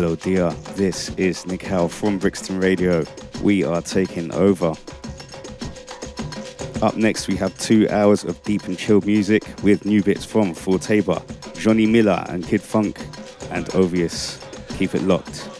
Hello, dear. This is Nick Howe from Brixton Radio. We are taking over. Up next, we have two hours of deep and chill music with new bits from Forteba, Johnny Miller and Kid Funk, and Ovius. Keep it locked.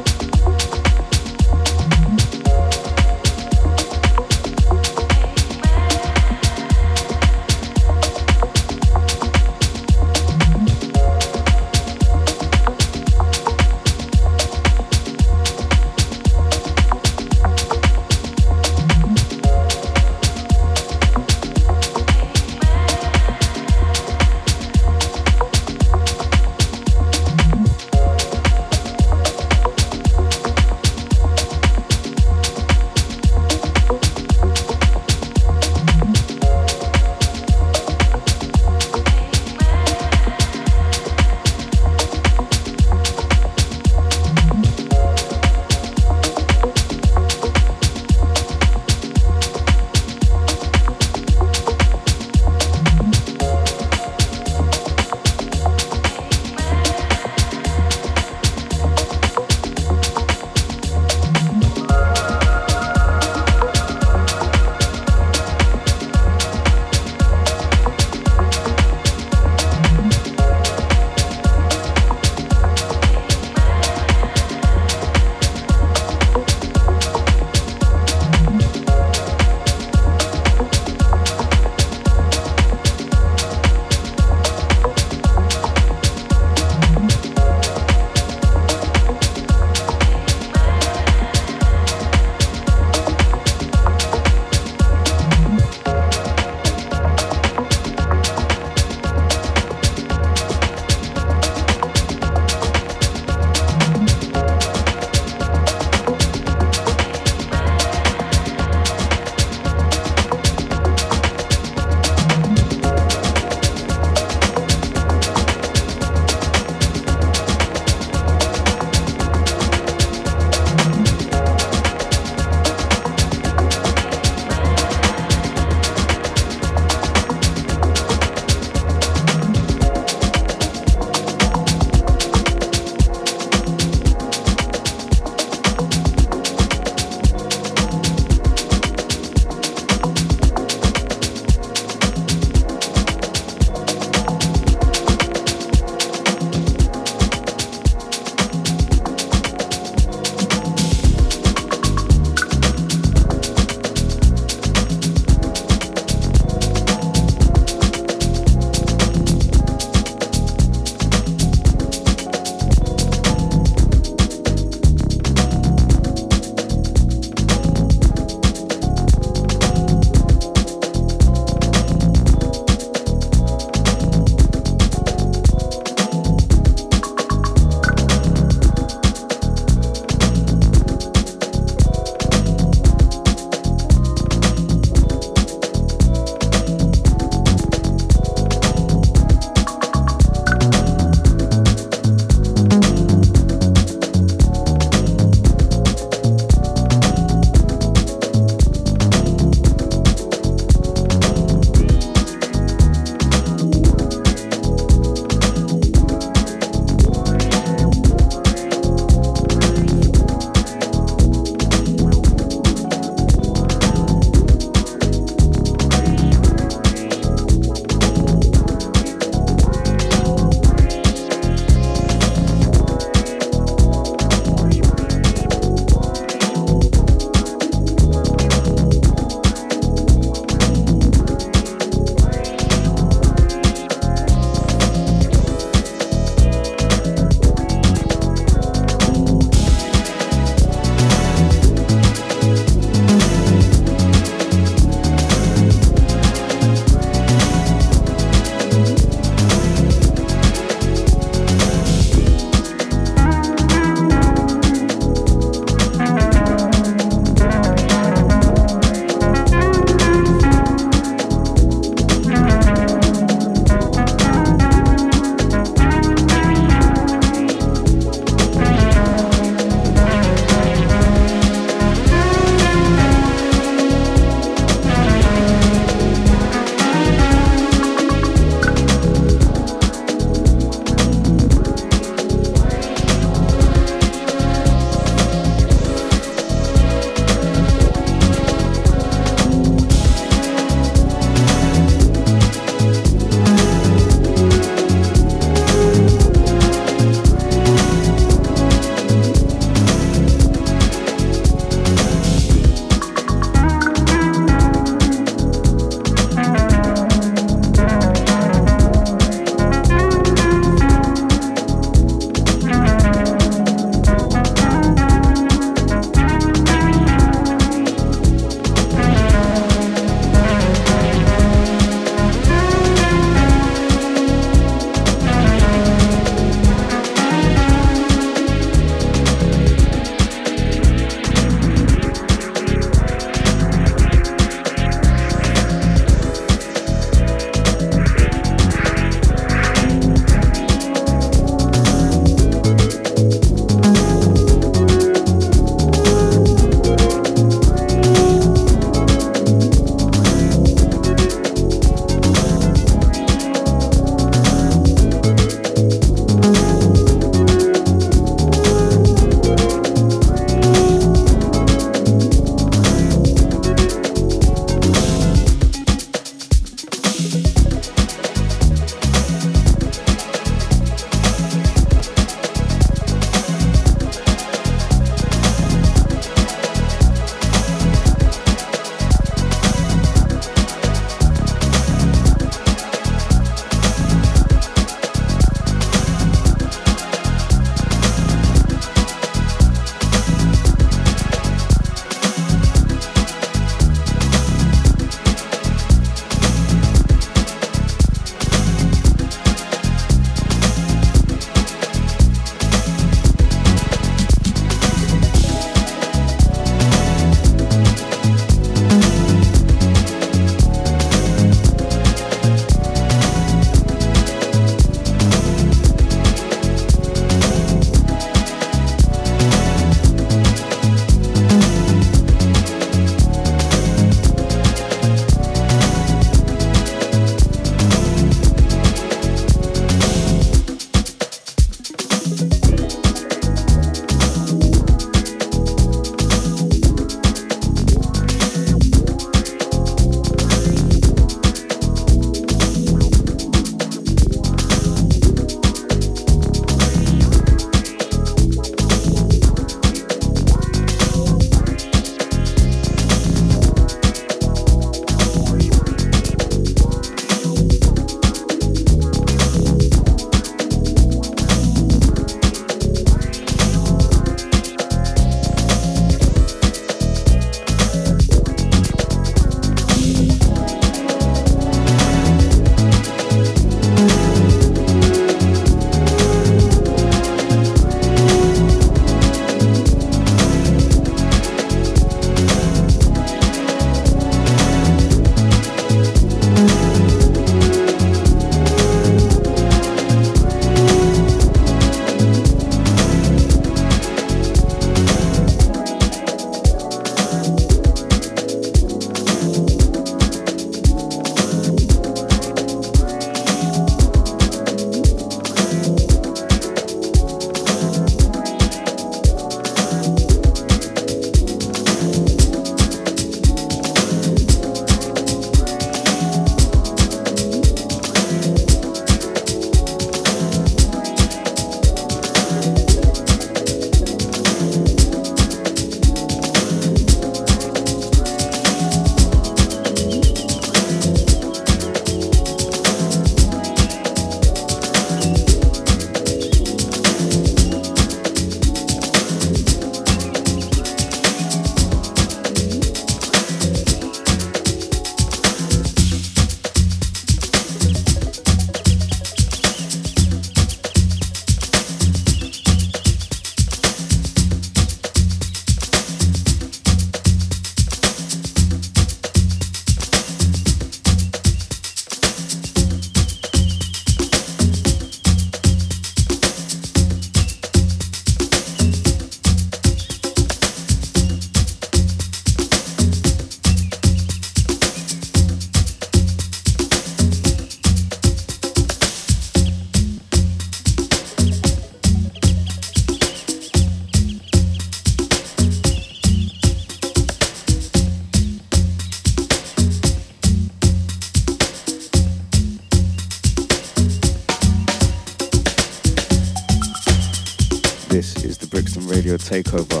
Takeover,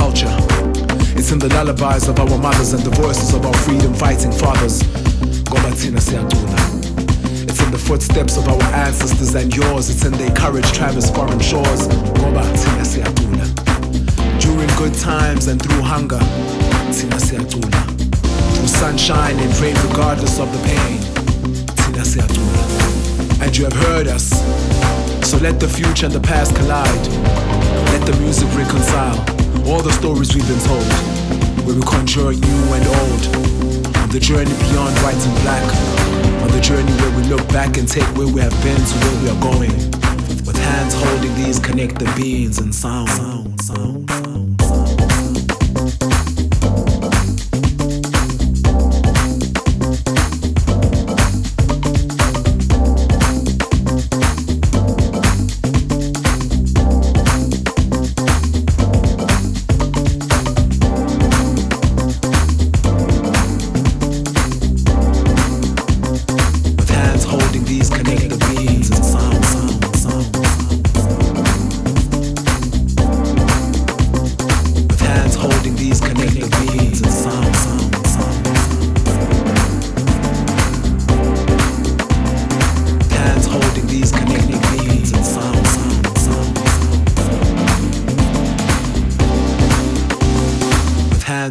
culture. It's in the lullabies of our mothers and the voices of our freedom fighting fathers. It's in the footsteps of our ancestors and yours. It's in their courage traverse foreign shores. During good times and through hunger. Through sunshine and rain regardless of the pain, and you have heard us. So let the future and the past collide. Let the music reconcile all the stories we've been told, where we conjure new and old. On the journey beyond white and black, on the journey where we look back and take where we have been to where we are going. With hands holding these connected beings and sound, sound, sound,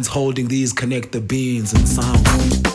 hands holding these connected beings and sound.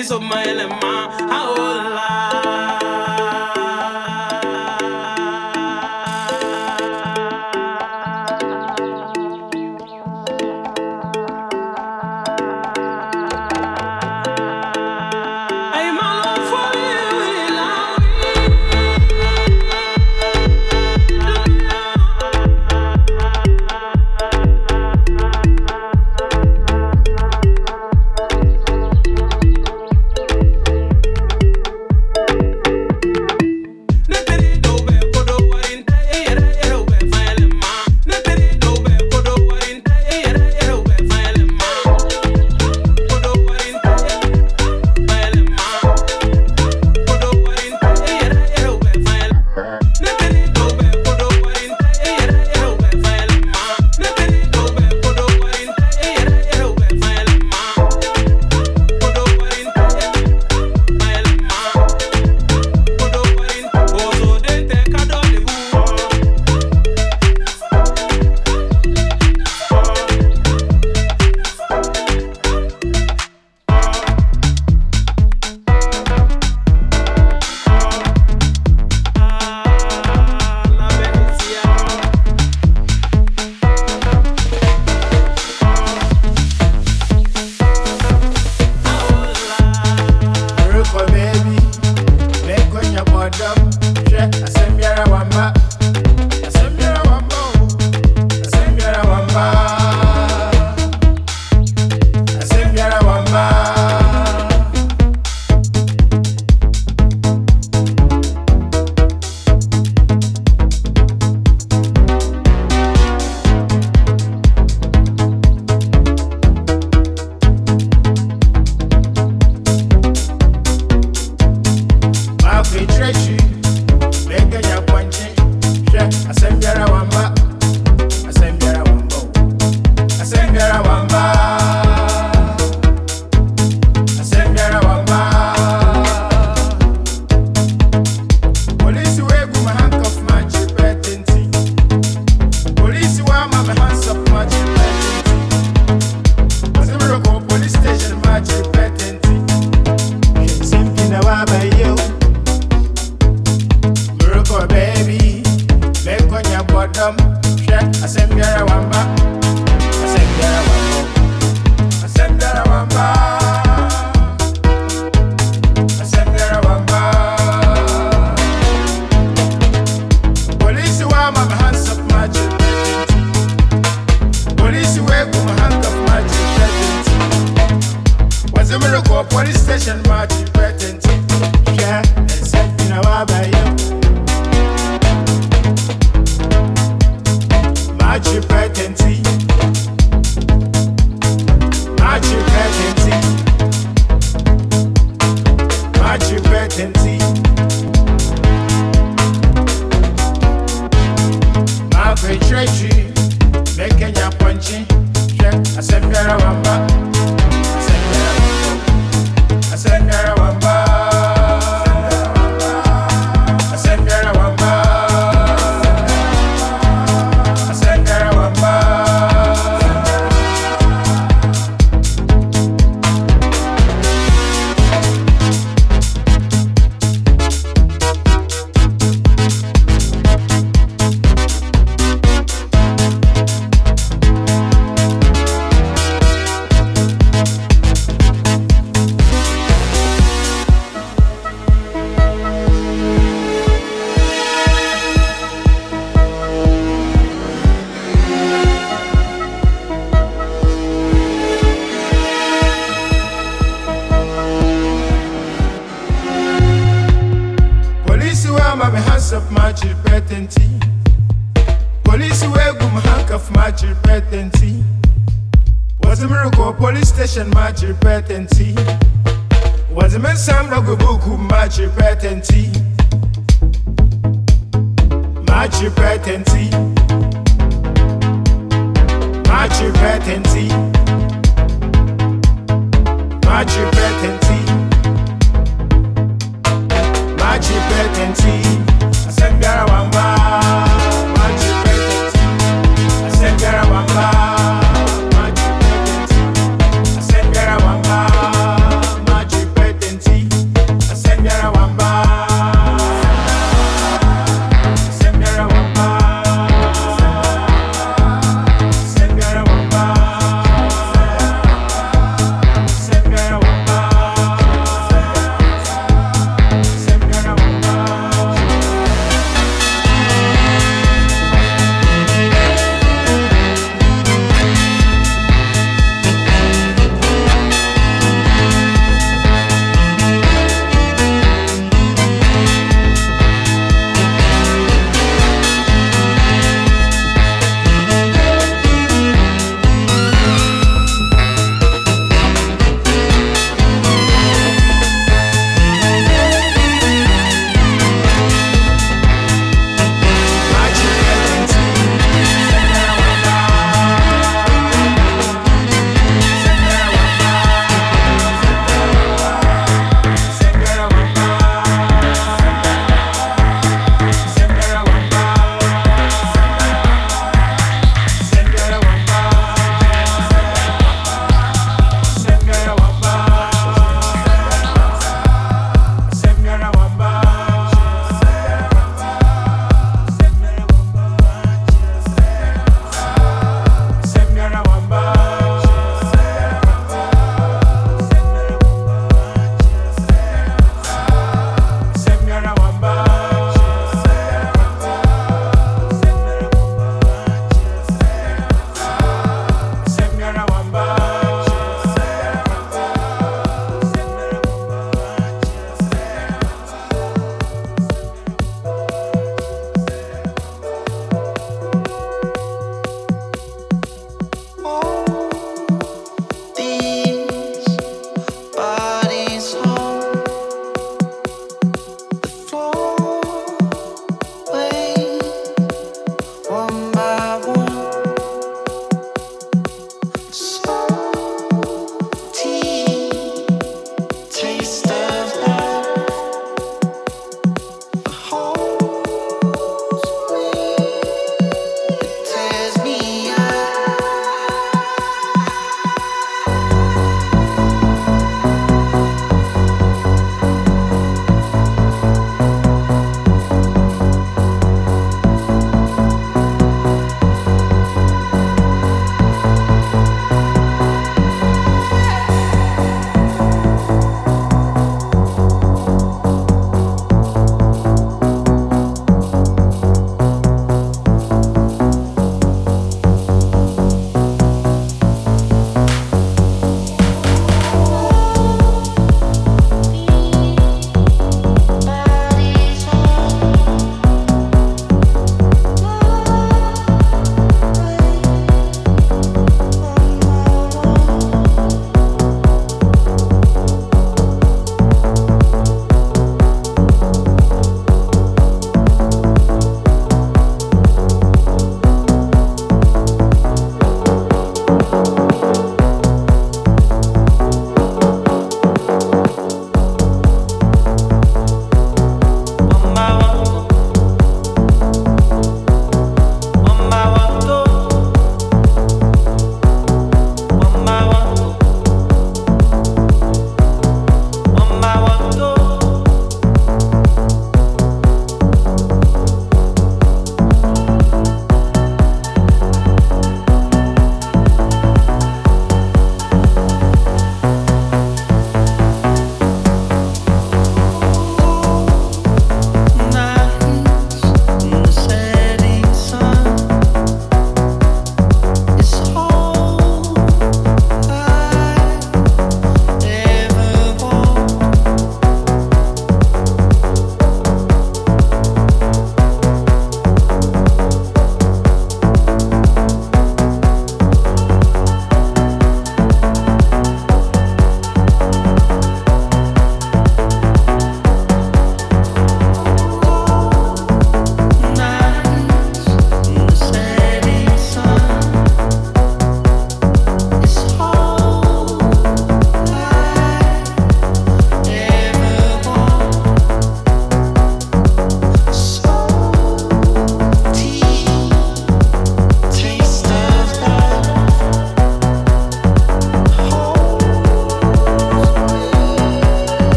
is of my element.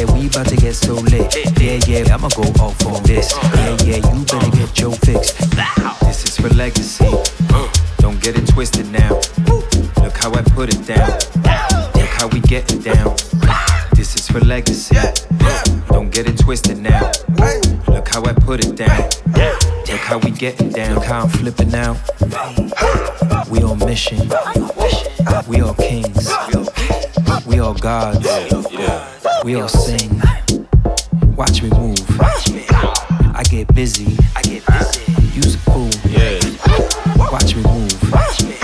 yeah, we about to get so lit. Yeah, yeah, I'ma go off on this. Yeah, yeah, you better get your fix. This is for legacy. Don't get it twisted now. Look how I put it down. Look how we get it down. This is for legacy. Don't get it twisted now. Look how I put it down. Look how we get it down. Look how I'm flipping out. We on mission. We all kings. We all gods. Yeah, yeah. We all sing. Watch me move. Watch me. I get busy. I get busy. Use a cool. Yeah. Watch me move. Watch me.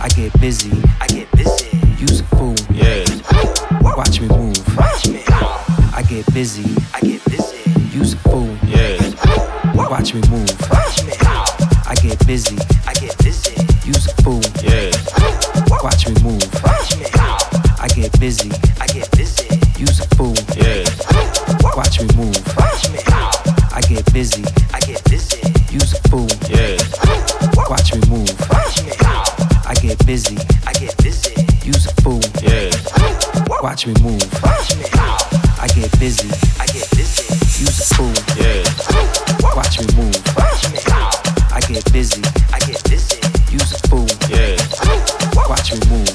I get busy. I get busy. Use a fool. Yeah. Watch me move. Watch me. I get busy. I get busy. Use a fool. Yeah. Watch me move. I get busy. I get busy. Use a fool. Yeah. Watch me move. I get busy. I get cool. Yeah. Watch me move. Watch me. I get busy. I get busy. Use a fool. Yeah. Watch me move. Watch me. I get busy. I get busy. Use a fool. Yeah. Watch me move. Watch me. I get busy. I get busy. Use a fool. Yeah. Watch me move. Watch me. I get busy. I get busy. Use a fool. Yeah. Watch me move.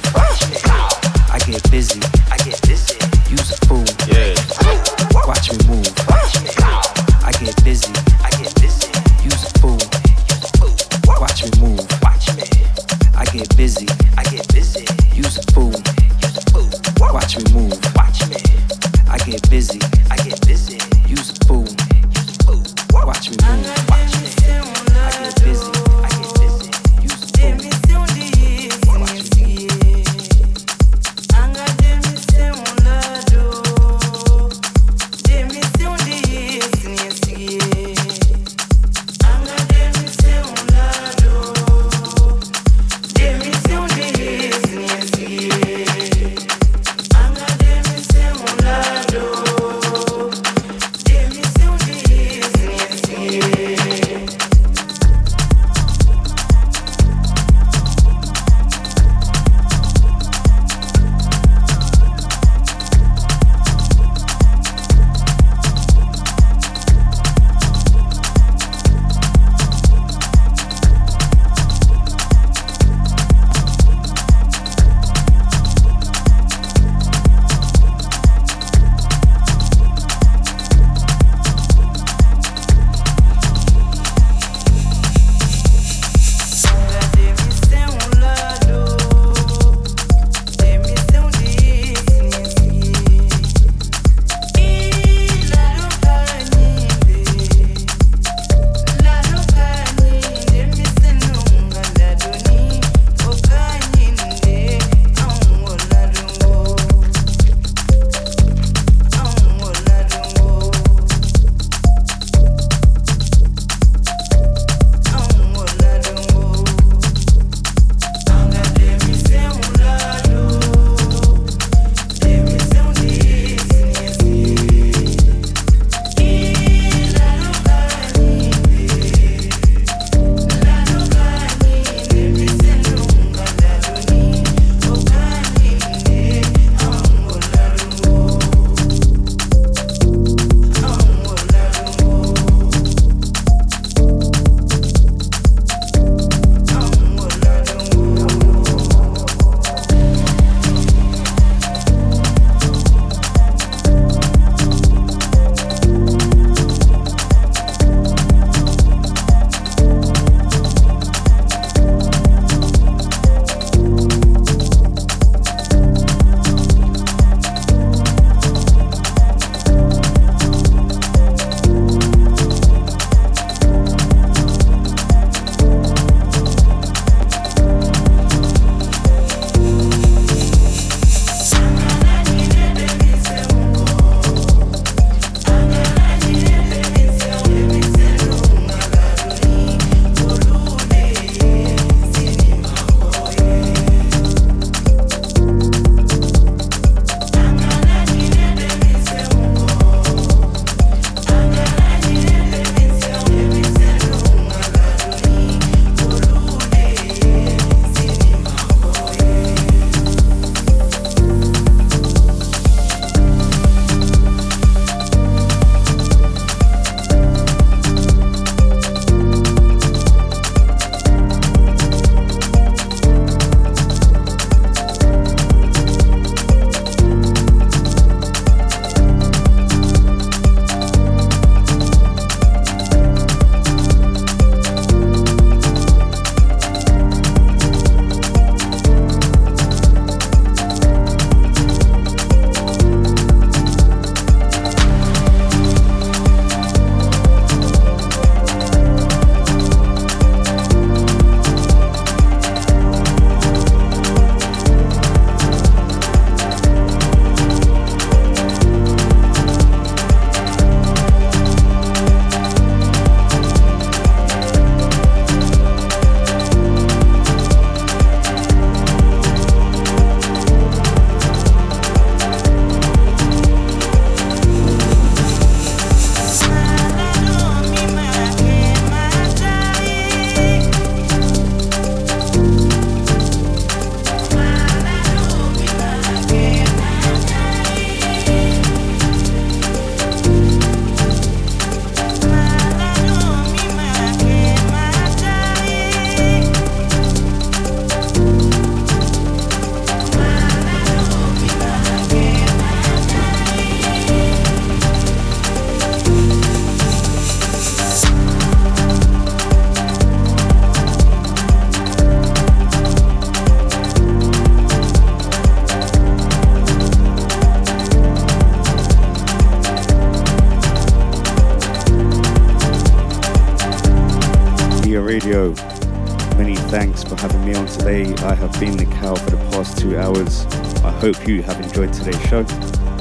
you have enjoyed today's show.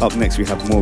Up next, we have more.